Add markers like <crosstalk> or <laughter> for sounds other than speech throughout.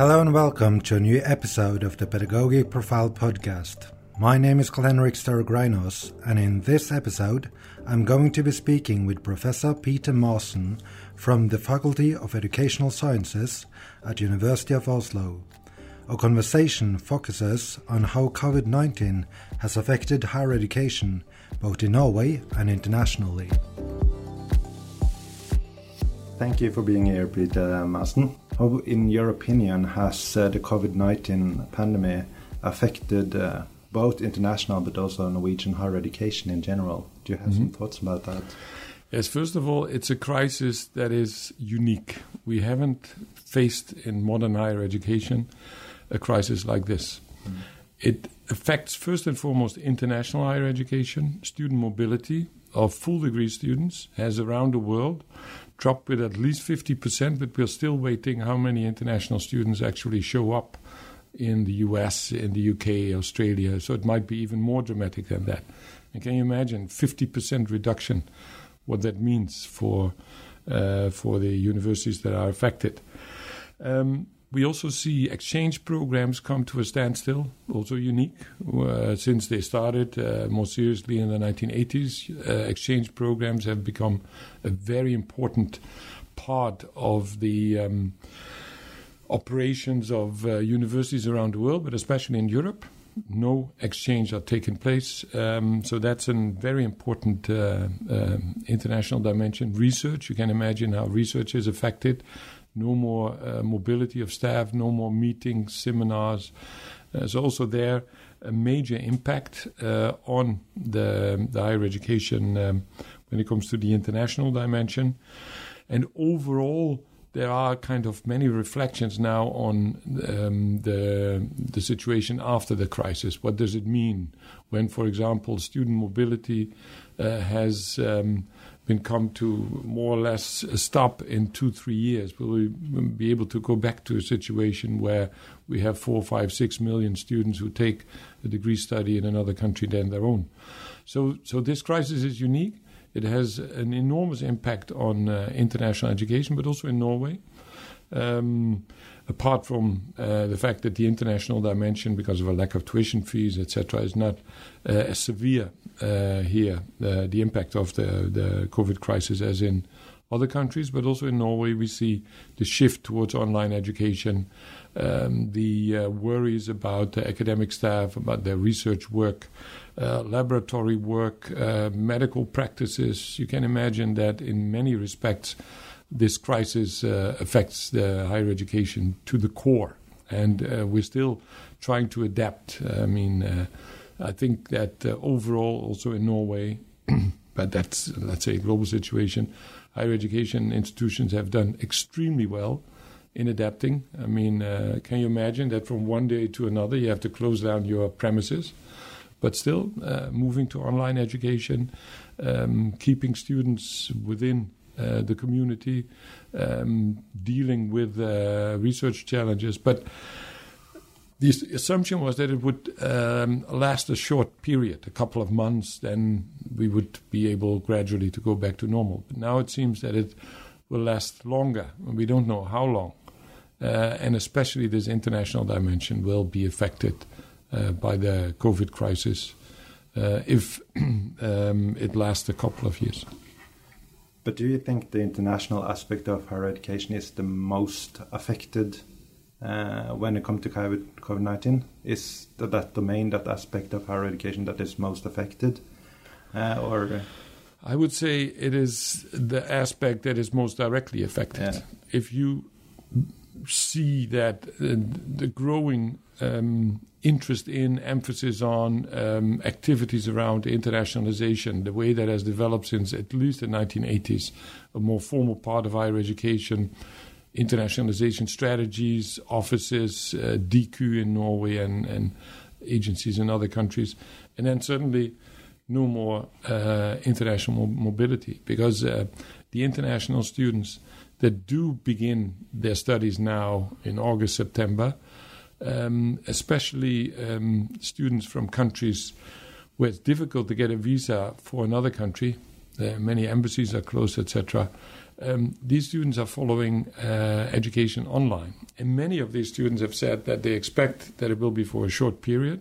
Hello and welcome to a new episode of the Pedagogisk Profil podcast. My name is Carl-Henrik Sturgreinos, and in this episode, I'm going to be speaking with Professor Peter Maassen from the Faculty of Educational Sciences at University of Oslo. Our conversation focuses on how COVID-19 has affected higher education, both in Norway and internationally. Thank you for being here, Peter Maassen. How, in your opinion, has uh, the COVID 19 pandemic affected uh, both international but also Norwegian higher education in general? Do you have mm -hmm. some mm-hmm. thoughts about that? Yes, first of all, it's a crisis that is unique. We haven't faced in modern higher education a crisis like this. Mm. It affects, first and foremost, international higher education, student mobility of full degree students has around the world dropped with at least 50%, but we're still waiting how many international students actually show up in the US, in the UK, Australia. So it might be even more dramatic than that. And can you imagine 50% reduction, what that means for, uh, for the universities that are affected? Um, we also see exchange programs come to a standstill, also unique, uh, since they started uh, more seriously in the 1980s. Uh, exchange programs have become a very important part of the um, operations of uh, universities around the world, but especially in Europe. No exchange are taking place, um, so that's a very important uh, um, international dimension. Research, you can imagine how research is affected no more uh, mobility of staff, no more meetings, seminars. There's also there a major impact uh, on the, the, higher education um, when it comes to the international dimension. And overall, there are kind of many reflections now on um, the the situation after the crisis. What does it mean when, for example, student mobility uh, has um, been come to more or less a stop in two, three years? Will we be able to go back to a situation where we have four, five, six million students who take a degree study in another country than their own? So, so this crisis is unique. It has an enormous impact on uh, international education, but also in Norway. Um, apart from uh, the fact that the international dimension, because of a lack of tuition fees, etc., is not uh, as severe uh, here, the impact of the, the COVID crisis as in other countries, but also in Norway, we see the shift towards online education, um, the uh, worries about the academic staff, about their research work, uh, laboratory work, uh, medical practices. You can imagine that in many respects, this crisis uh, affects the higher education to the core, and uh, we're still trying to adapt. I mean, uh, I think that overall, also in Norway, <clears throat> but that's let's say a global situation, higher education institutions have done extremely well in adapting. I mean, uh, can you imagine that from one day to another you have to close down your premises? But still, uh, moving to online education, um, keeping students within uh, the community, um, dealing with uh, research challenges. But the assumption was that it would um, last a short period, a couple of months, then we would be able gradually to go back to normal. But now it seems that it will last longer. We don't know how long. Uh, and especially this international dimension will be affected uh, by the COVID crisis uh, if <clears throat> um, it lasts a couple of years. But do you think the international aspect of higher education is the most affected uh, when it comes to COVID 19? Is that, that domain, that aspect of higher education that is most affected? Uh, or I would say it is the aspect that is most directly affected. Yeah. If you see that uh, the growing um, interest in, emphasis on um, activities around internationalization, the way that has developed since at least the 1980s, a more formal part of higher education, internationalization strategies, offices, uh, DIKU in Norway, and, and, agencies in other countries. And then certainly no more uh, international mobility because uh, the international students that do begin their studies now in August, September um, especially um, students from countries where it's difficult to get a visa for another country. Uh, many embassies are closed, etc. Um, these students are following uh, education online. And many of these students have said that they expect that it will be for a short period,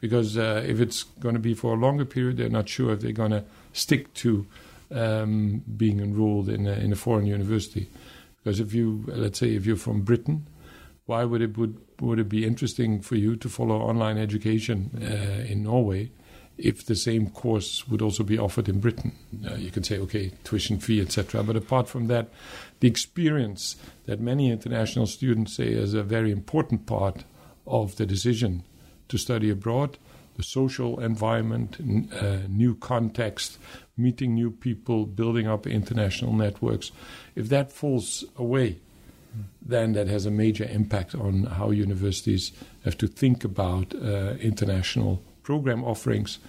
because uh, if it's going to be for a longer period, they're not sure if they're going to stick to um, being enrolled in a, in a foreign university. Because if you, let's say, if you're from Britain, why would it would would it be interesting for you to follow online education uh, in Norway if the same course would also be offered in Britain? Uh, you can say, okay, tuition fee, etc. But apart from that, the experience that many international students say is a very important part of the decision to study abroad the social environment, uh, new context, meeting new people, building up international networks. If that falls away, then that has a major impact on how universities have to think about uh, international program offerings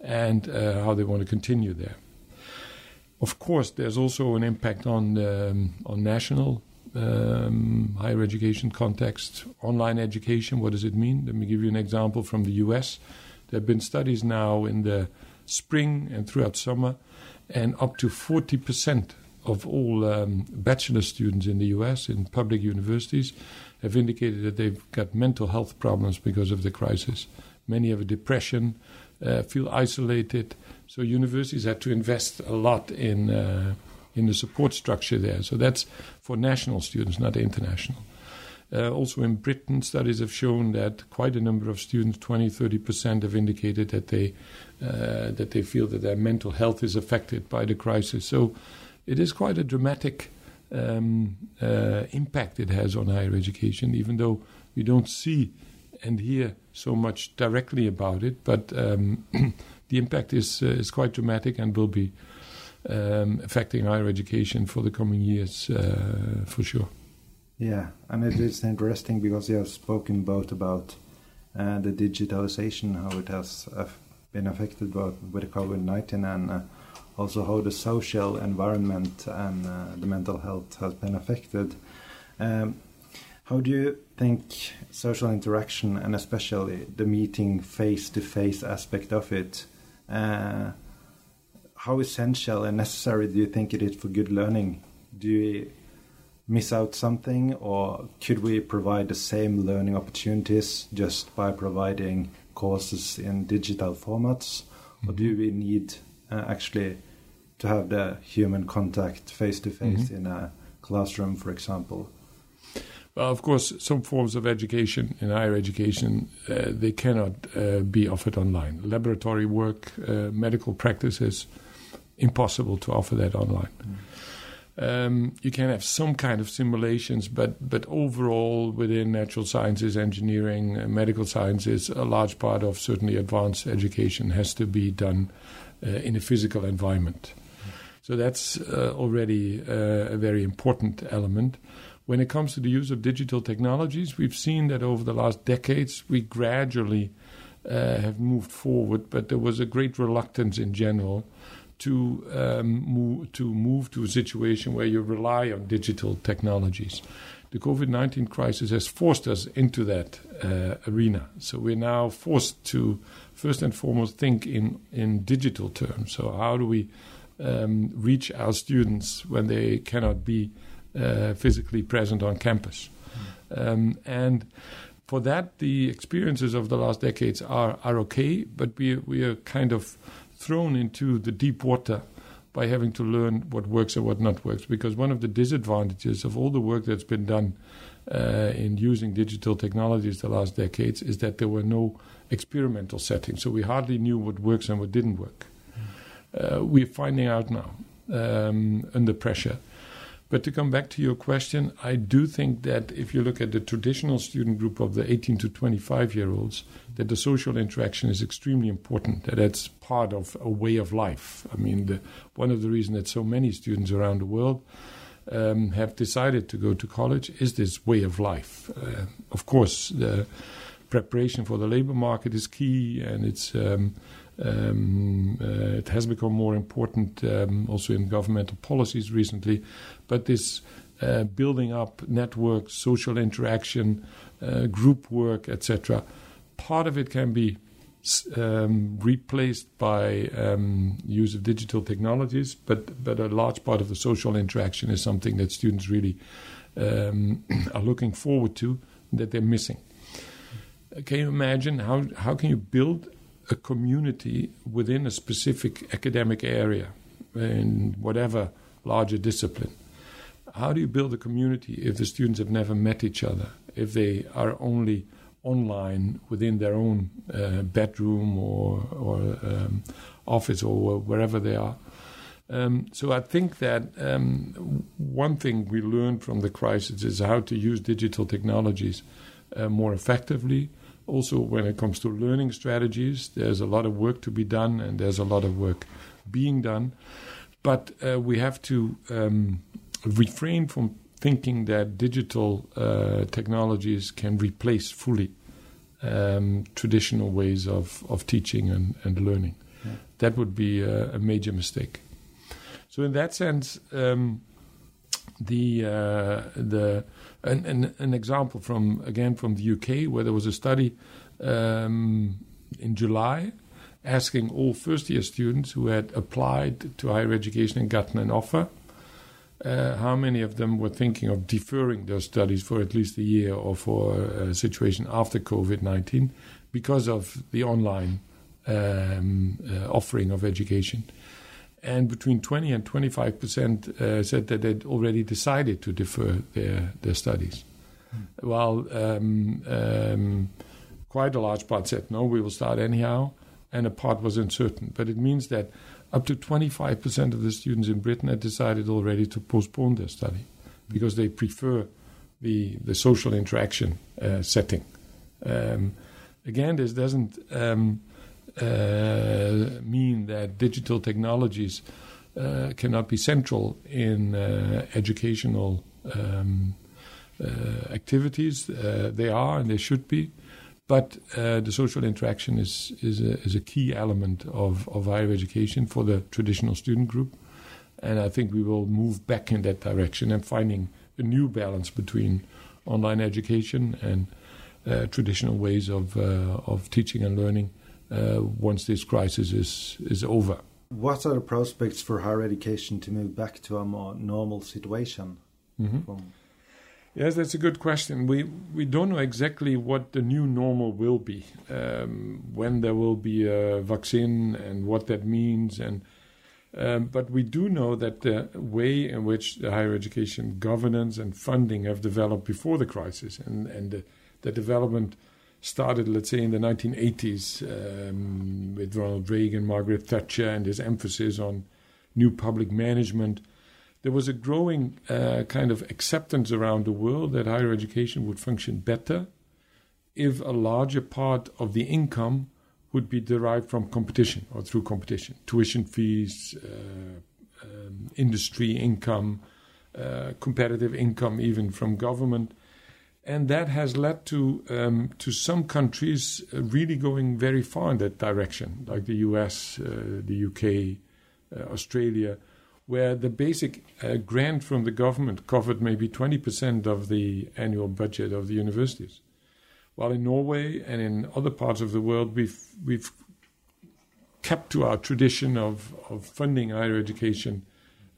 and uh, how they want to continue there. Of course, there's also an impact on um, on national um, higher education context, online education. What does it mean? Let me give you an example from the U.S. There have been studies now in the spring and throughout summer, and up to 40% of all um, bachelor students in the US in public universities have indicated that they've got mental health problems because of the crisis. Many have a depression, uh, feel isolated. So universities had to invest a lot in uh, in the support structure there. So that's for national students, not international. Uh, also in Britain, studies have shown that quite a number of students, 20, 30 percent, have indicated that they uh, that they feel that their mental health is affected by the crisis. So it is quite a dramatic um, uh, impact it has on higher education, even though we don't see and hear so much directly about it. But um, <clears throat> the impact is uh, is quite dramatic and will be um, affecting higher education for the coming years uh, for sure. Yeah, and it is interesting because you have spoken both about uh, the digitalization, how it has uh, been affected both with COVID 19 and uh, also how the social environment and uh, the mental health has been affected. Um, how do you think social interaction and especially the meeting face to face aspect of it? Uh, how essential and necessary do you think it is for good learning? Do you miss out something, or could we provide the same learning opportunities just by providing courses in digital formats, or do we need uh, actually to have the human contact face to face in a classroom, for example? Well, of course, some forms of education in higher education uh, they cannot uh, be offered online. Laboratory work, uh, medical practices, impossible to offer that online. Mm. Um, you can have some kind of simulations, but but overall, within natural sciences, engineering, uh, medical sciences, a large part of certainly advanced education has to be done uh, in a physical environment. So that's uh, already uh, a very important element. When it comes to the use of digital technologies, we've seen that over the last decades we gradually uh, have moved forward, but there was a great reluctance in general to um, move to move to a situation where you rely on digital technologies. The COVID nineteen crisis has forced us into that uh, arena. So we're now forced to first and foremost think in in digital terms. So how do we um, reach our students when they cannot be uh, physically present on campus? Um, and for that, the experiences of the last decades are are okay, but we we are kind of thrown into the deep water by having to learn what works and what not works. Because one of the disadvantages of all the work that's been done uh, in using digital technologies the last decades is that there were no experimental settings. So we hardly knew what works and what didn't work. Uh, we're finding out now um, under pressure but to come back to your question, I do think that if you look at the traditional student group of the 18 to 25 year olds, that the social interaction is extremely important. That that's part of a way of life. I mean, the, one of the reasons that so many students around the world um, have decided to go to college is this way of life. Uh, of course, the preparation for the labor market is key, and it's um, um, uh, it has become more important um, also in governmental policies recently. But this uh, building up networks, social interaction, uh, group work, etc. Part of it can be um, replaced by um, use of digital technologies, but but a large part of the social interaction is something that students really um, <clears throat> are looking forward to that they're missing. Can you imagine how how can you build a community within a specific academic area in whatever larger discipline? How do you build a community if the students have never met each other? If they are only online within their own uh, bedroom or, or um, office or wherever they are. Um, so I think that um, one thing we learned from the crisis is how to use digital technologies uh, more effectively. Also, when it comes to learning strategies, there's a lot of work to be done, and there's a lot of work being done. But uh, we have to um, refrain from thinking that digital uh, technologies can replace fully um, traditional ways of, of teaching and, and learning. Yeah. That would be a, a, major mistake. So, in that sense, um, the uh, the an, an, an, example from again from the UK where there was a study um, in July asking all first year students who had applied to higher education and gotten an offer uh, how many of them were thinking of deferring their studies for at least a year or for a situation after COVID 19 because of the online um, uh, offering of education. And between 20 and 25 percent uh, said that they'd already decided to defer their, their studies. Mm. While um, um, quite a large part said, no, we will start anyhow, and a part was uncertain. But it means that up to 25% of the students in Britain had decided already to postpone their study because they prefer the, the social interaction uh, setting. Um, again, this doesn't um, mean that digital technologies uh, cannot be central in uh, educational um, uh, activities. Uh, they are and they should be. But uh, the social interaction is is a, is a key element of, of higher education for the traditional student group, and I think we will move back in that direction and finding a new balance between online education and uh, traditional ways of uh, of teaching and learning uh, once this crisis is is over. What are the prospects for higher education to move back to a more normal situation? Mm -hmm. Yes, that's a good question. We we don't know exactly what the new normal will be, um, when there will be a vaccine, and what that means, and um, but we do know that the way in which the higher education governance and funding have developed before the crisis, and and the, the development started, let's say, in the 1980s um, with Ronald Reagan, Margaret Thatcher, and his emphasis on new public management there was a growing uh, kind of acceptance around the world that higher education would function better if a larger part of the income would be derived from competition or through competition, tuition fees, uh, um, industry income, uh, competitive income, even from government. And that has led to um, to some countries uh, really going very far in that direction, like the U.S., uh, the U.K., uh, Australia, where the basic uh, grant from the government covered maybe 20% of the annual budget of the universities. While in Norway and in other parts of the world, we've, we've kept to our tradition of, of funding higher education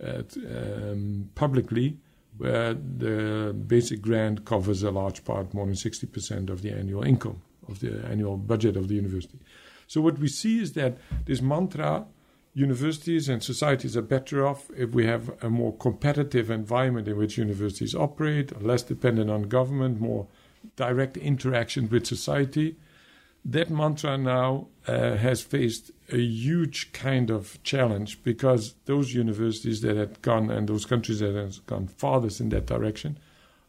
uh, um, publicly, where the basic grant covers a large part, more than 60% of the annual income, of the annual budget of the university. So, what we see is that this mantra universities and societies are better off if we have a more competitive environment in which universities operate, less dependent on government, more direct interaction with society. That mantra now uh, has faced a huge kind of challenge because those universities that had gone and those countries that have gone farthest in that direction,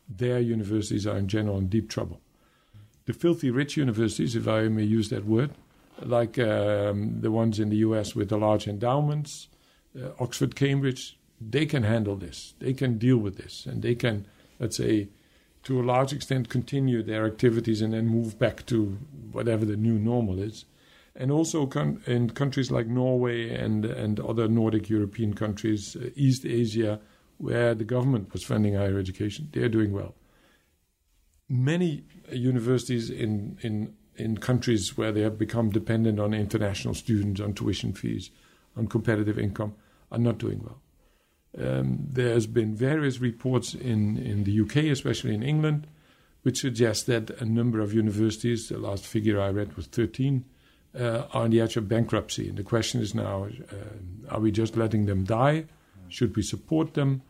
their universities are in general in deep trouble. The filthy rich universities, if I may use that word, like um, the ones in the US with the large endowments, uh, Oxford, Cambridge, they can handle this. They can deal with this. And they can, let's say, to a large extent, continue their activities and then move back to whatever the new normal is. And also con- in countries like Norway and, and other Nordic European countries, uh, East Asia, where the government was funding higher education, they're doing well. Many universities in, in in countries where they have become dependent on international students, on tuition fees, on competitive income, are not doing well. Um, there's been various reports in, in the UK, especially in England, which suggest that a number of universities, the last figure I read was 13, uh, are on the edge of bankruptcy. And the question is now uh, are we just letting them die? Should we support them?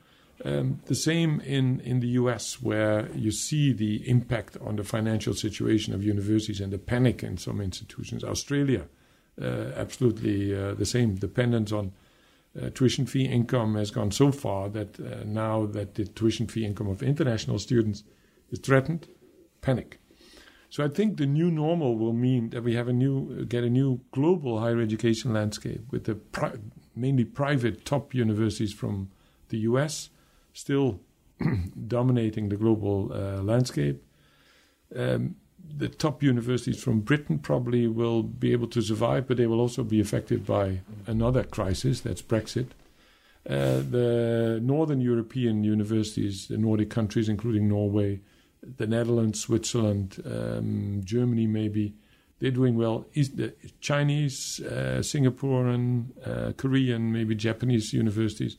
Um, the same in, in the US, where you see the impact on the financial situation of universities and the panic in some institutions. Australia, uh, absolutely uh, the same. Dependence on uh, tuition fee income has gone so far that uh, now that the tuition fee income of international students is threatened, panic. So I think the new normal will mean that we have a new get a new global higher education landscape with the pri- mainly private top universities from the US still <clears throat> dominating the global uh, landscape. Um, the top universities from Britain probably will be able to survive, but they will also be affected by another crisis that's Brexit. Uh, the northern European universities, the Nordic countries, including Norway, the Netherlands, Switzerland, um, Germany, maybe, they're doing well. East, the Chinese, uh, Singaporean, uh, Korean, maybe Japanese universities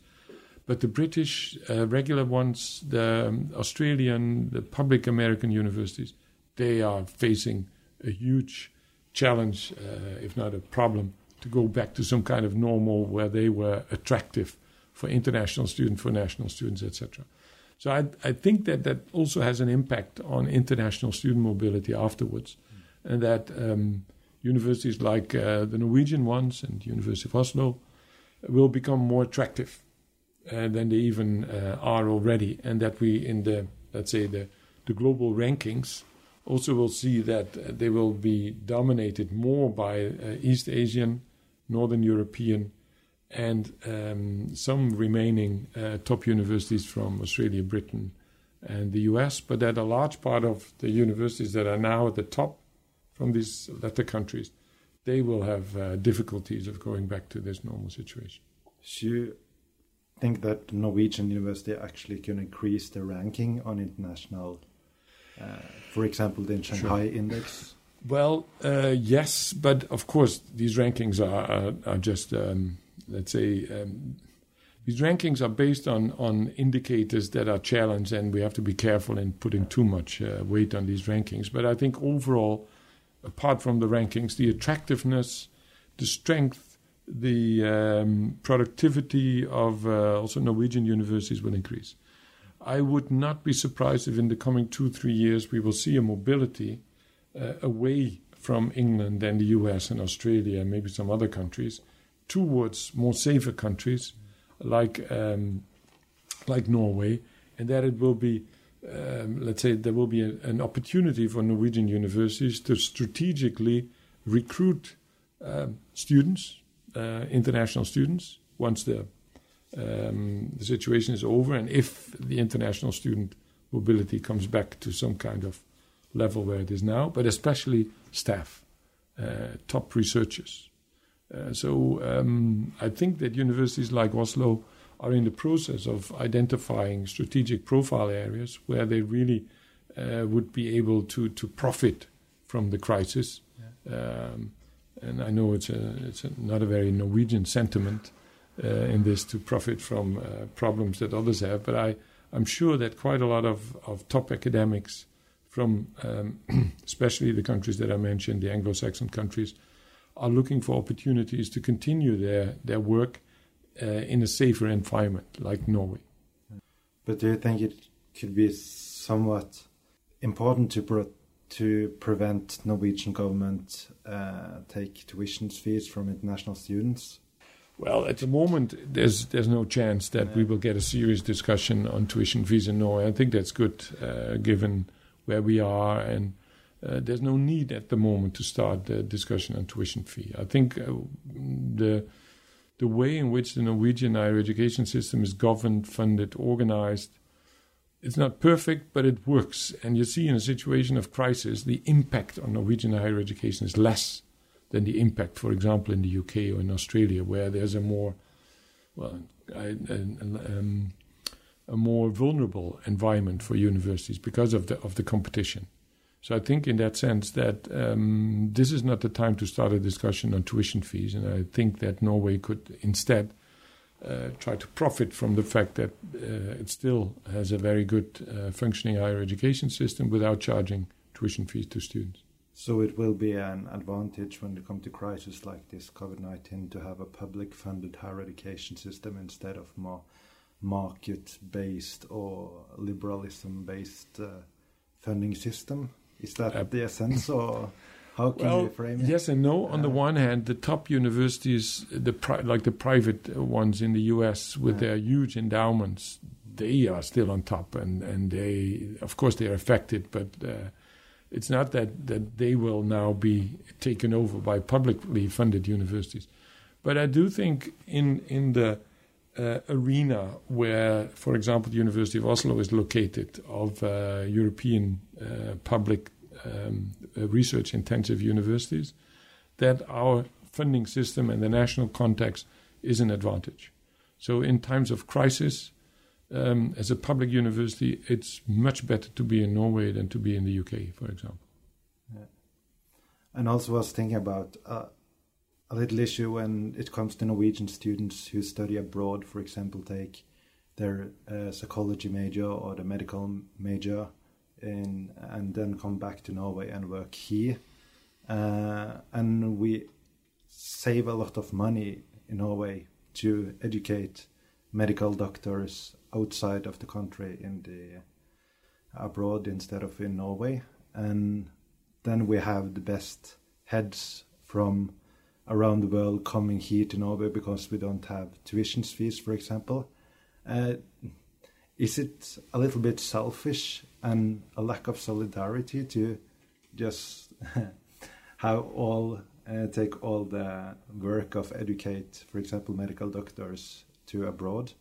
but the British uh, regular ones, the um, Australian, the public American universities, they are facing a huge challenge, uh, if not a problem, to go back to some kind of normal where they were attractive for international students, for national students, etc. So I, I think that that also has an impact on international student mobility afterwards, mm. and that um, universities like uh, the Norwegian ones and University of Oslo will become more attractive uh, than they even uh, are already, and that we in the let's say the the global rankings also will see that uh, they will be dominated more by uh, East Asian, Northern European, and um, some remaining uh, top universities from Australia, Britain, and the US, but that a large part of the universities that are now at the top from these latter countries, they will have uh, difficulties of going back to this normal situation. So you think that Norwegian university actually can increase their ranking on international, for example, the Shanghai sure. index? Well, uh, yes, but of course these rankings are are, are just um, let's say um, these rankings are based on on indicators that are challenged, and we have to be careful in putting too much uh, weight on these rankings. But I think overall, apart from the rankings, the attractiveness, the strength the um, productivity of uh, also Norwegian universities will increase. I would not be surprised if in the coming two, three years we will see a mobility uh, away from England and the US and Australia and maybe some other countries towards more safer countries like, um, like Norway, and that it will be, um, let's say, there will be a, an opportunity for Norwegian universities to strategically recruit um, students uh, international students once the um, the situation is over, and if the international student mobility comes back to some kind of level where it is now, but especially staff, uh, top researchers. Uh, so um, I think that universities like Oslo are in the process of identifying strategic profile areas where they really uh, would be able to to profit from the crisis. Yeah. Um, and I know it's a, it's a, not a very Norwegian sentiment in this to profit from uh, problems that others have, but I, I'm sure that quite a lot of, of top academics from um, <clears throat> especially the countries that I mentioned, the Anglo-Saxon countries, are looking for opportunities to continue their, their work uh, in a safer environment like Norway. But do you think it could be somewhat important to to prevent Norwegian government uh, take tuition fees from international students? Well, at the moment, there's there's no chance that yeah. we will get a serious discussion on tuition fees in Norway. I think that's good, uh, given where we are, and uh, there's no need at the moment to start the discussion on tuition fee. I think uh, the the way in which the Norwegian higher education system is governed, funded, organized it's not perfect, but it works. And you see in a situation of crisis, the impact on Norwegian higher education is less than the impact, for example, in the UK or in Australia, where there's a more, well, a, um, a more vulnerable environment for universities because of the of the competition. So I think, in that sense, that um, this is not the time to start a discussion on tuition fees, and I think that Norway could instead uh, try to profit from the fact that uh, it still has a very good uh, functioning higher education system without charging tuition fees to students. So it will be an advantage when it comes to crisis like this COVID nineteen to have a public funded higher education system instead of more market based or liberalism based uh, funding system. Is that uh, the essence, or how can well, you frame it? Yes and no. On the one hand, the top universities, the pri- like the private ones in the U.S. with their huge endowments, they are still on top, and and they, of course, they are affected, but. It's not that, that they will now be taken over by publicly funded universities. But I do think in, in the uh, arena where, for example, the University of Oslo is located, of uh, European uh, public um, research intensive universities, that our funding system and the national context is an advantage. So, in times of crisis, um, as a public university, it's much better to be in Norway than to be in the UK, for example. Yeah. And also, I was thinking about uh, a little issue when it comes to Norwegian students who study abroad, for example, take their uh, psychology major or the medical major in, and then come back to Norway and work here. Uh, and we save a lot of money in Norway to educate medical doctors outside of the country in the abroad instead of in Norway. And then we have the best heads from around the world coming here to Norway because we don't have tuition fees, for example. Uh, is it a little bit selfish and a lack of solidarity to just <laughs> have all uh, take all the work of educate, for example, medical doctors to abroad,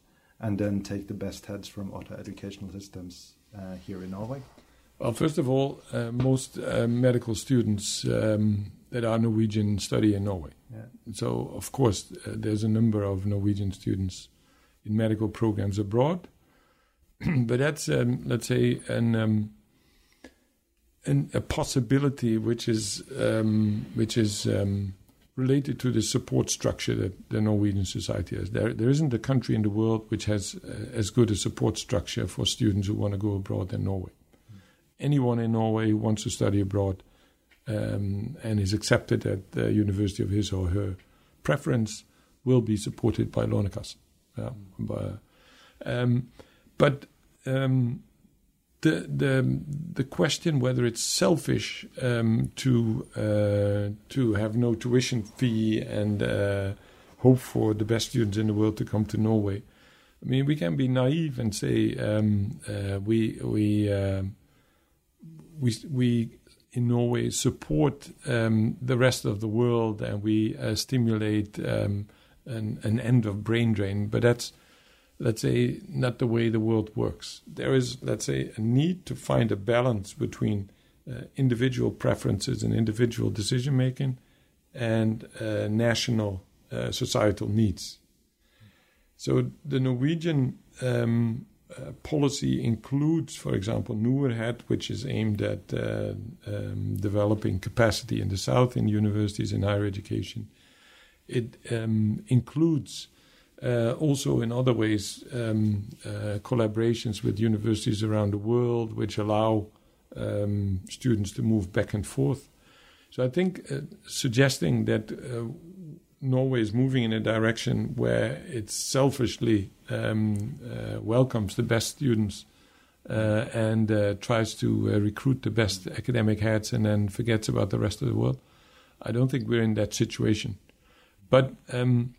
and then take the best heads from other educational systems uh, here in Norway? Well, first of all, uh, most uh, medical students um, that are Norwegian study in Norway. Yeah. So, of course, uh, there's a number of Norwegian students in medical programs abroad. <clears throat> but that's, um, let's say, an, um, an, a possibility which is um, which is um, related to the support structure that the Norwegian society has. There, there isn't a country in the world which has uh, as good a support structure for students who want to go abroad than Norway anyone in Norway who wants to study abroad um, and is accepted at the university of his or her preference will be supported by Lånekassen. Yeah, um, but um, the the the question whether it's selfish um, to uh, to have no tuition fee and uh, hope for the best students in the world to come to Norway. I mean, we can be naive and say um, uh, we we uh, we we in Norway support um, the rest of the world and we uh, stimulate um, an, an, end of brain drain. But that's, let's say, not the way the world works. There is, let's say, a need to find a balance between uh, individual preferences and individual decision making and uh, national uh, societal needs. So the Norwegian um, uh, policy includes, for example, NORHED, which is aimed at uh, um, developing capacity in the south in universities and higher education. It um, includes uh, also, in other ways, um, uh, collaborations with universities around the world, which allow um, students to move back and forth. So I think uh, suggesting that Norway is moving in a direction where it selfishly um, uh, welcomes the best students uh, and uh, tries to uh, recruit the best academic heads and then forgets about the rest of the world. I don't think we're in that situation. But um,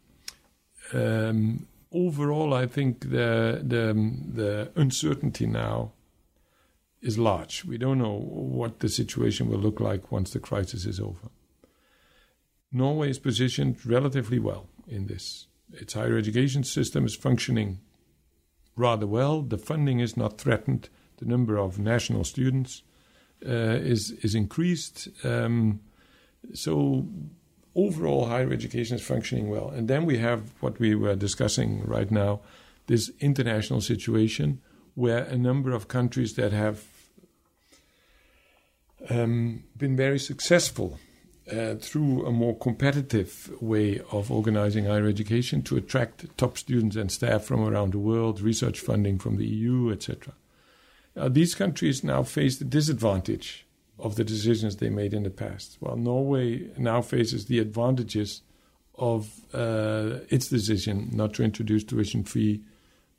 um, overall, I think the, the, the uncertainty now is large. We don't know what the situation will look like once the crisis is over. Norway is positioned relatively well in this. Its higher education system is functioning rather well. The funding is not threatened. The number of national students uh, is is increased. Um, so overall, higher education is functioning well. And then we have what we were discussing right now: this international situation where a number of countries that have um, been very successful uh, through a more competitive way of organizing higher education to attract top students and staff from around the world, research funding from the EU, etc. Uh, these countries now face the disadvantage of the decisions they made in the past, while Norway now faces the advantages of uh, its decision not to introduce tuition fee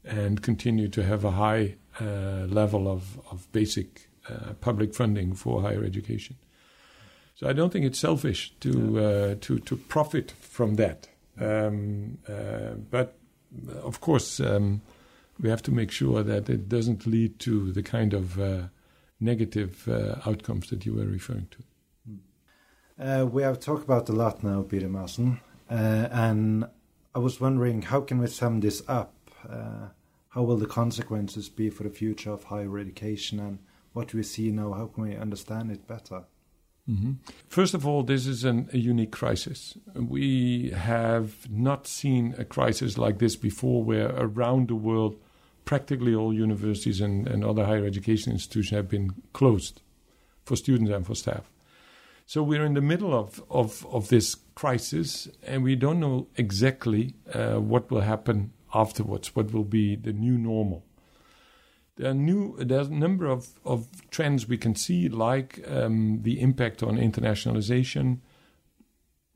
and continue to have a high uh, level of, of basic uh, public funding for higher education. So I don't think it's selfish to uh, to to profit from that. Um, uh, but of course, um, we have to make sure that it doesn't lead to the kind of uh, negative uh, outcomes that you were referring to. Uh, we have talked about a lot now, Peter Maassen, uh, and I was wondering how can we sum this up? how will the consequences be for the future of higher education and what we see now? How can we understand it better? Mm-hmm. First of all, this is an, a unique crisis. We have not seen a crisis like this before, where around the world, practically all universities and, and other higher education institutions have been closed for students and for staff. So we're in the middle of, of, of this crisis, and we don't know exactly uh, what will happen afterwards, what will be the new normal. There are new. There's a number of, of trends we can see, like um, the impact on internationalization,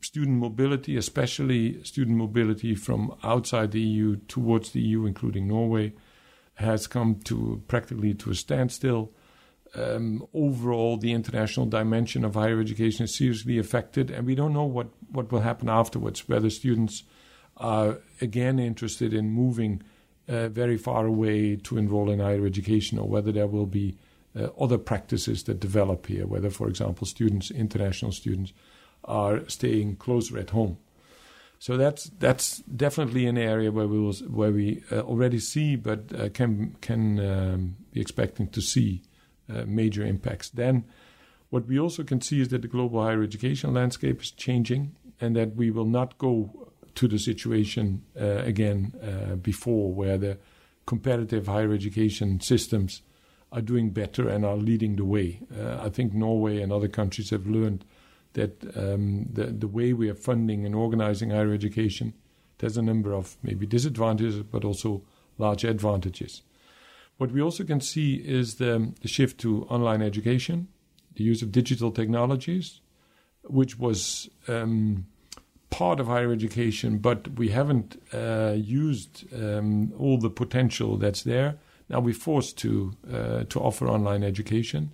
student mobility, especially student mobility from outside the EU towards the EU, including Norway, has come to practically to a standstill. Um, overall, the international dimension of higher education is seriously affected, and we don't know what, what will happen afterwards. Whether students are again interested in moving uh, very far away to enroll in higher education, or whether there will be uh, other practices that develop here, whether, for example, students, international students, are staying closer at home. So that's that's definitely an area where we will, where we uh, already see, but uh, can can um, be expecting to see uh, major impacts. Then, what we also can see is that the global higher education landscape is changing, and that we will not go to the situation uh, again uh, before, where the competitive higher education systems are doing better and are leading the way. Uh, I think Norway and other countries have learned that um, the, the way we are funding and organizing higher education has a number of maybe disadvantages, but also large advantages. What we also can see is the, the shift to online education, the use of digital technologies, which was um, part of higher education, but we haven't uh, used um, all the potential that's there. Now we're forced to uh, to offer online education,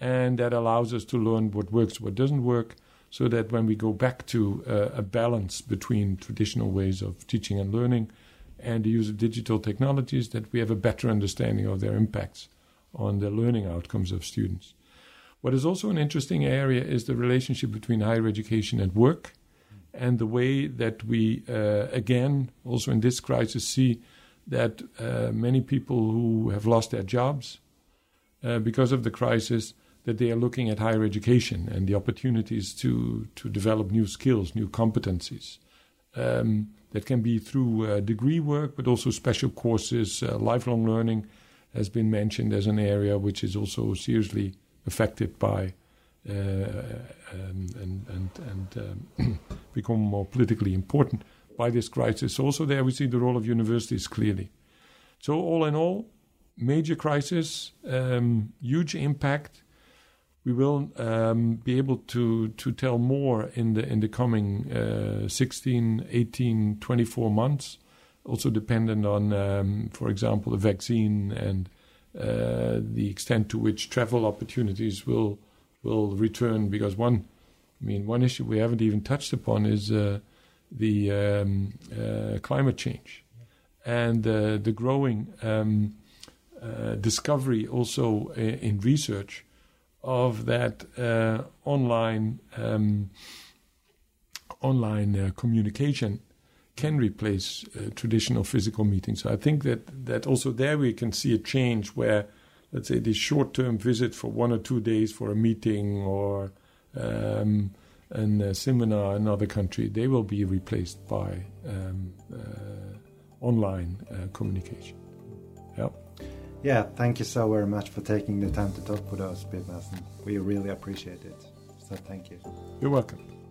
and that allows us to learn what works, what doesn't work, so that when we go back to uh, a balance between traditional ways of teaching and learning and the use of digital technologies, that we have a better understanding of their impacts on the learning outcomes of students. What is also an interesting area is the relationship between higher education and work and the way that we, uh, again, also in this crisis, see that uh, many people who have lost their jobs uh, because of the crisis, that they are looking at higher education and the opportunities to, to develop new skills, new competencies. Um, that can be through uh, degree work, but also special courses. Uh, lifelong learning has been mentioned as an area which is also seriously affected by uh, um, and, and, and um, <clears throat> become more politically important by this crisis. Also, there we see the role of universities clearly. So, all in all, major crisis, um, huge impact. We will um, be able to, to tell more in the in the coming uh, 16, 18, 24 months. Also dependent on, um, for example, the vaccine and uh, the extent to which travel opportunities will will return because one, I mean, one issue we haven't even touched upon is uh, the um, uh, climate change and uh, the growing um, uh, discovery also in research of that uh, online um, online uh, communication can replace traditional physical meetings. So I think that that also there we can see a change where let's say, this short term visit for one or two days for a meeting or um, a seminar in another country, they will be replaced by um, uh, online uh, communication. Yeah. Thank you so very much for taking the time to talk with us, Pete Maassen. We really appreciate it. So thank you. You're welcome.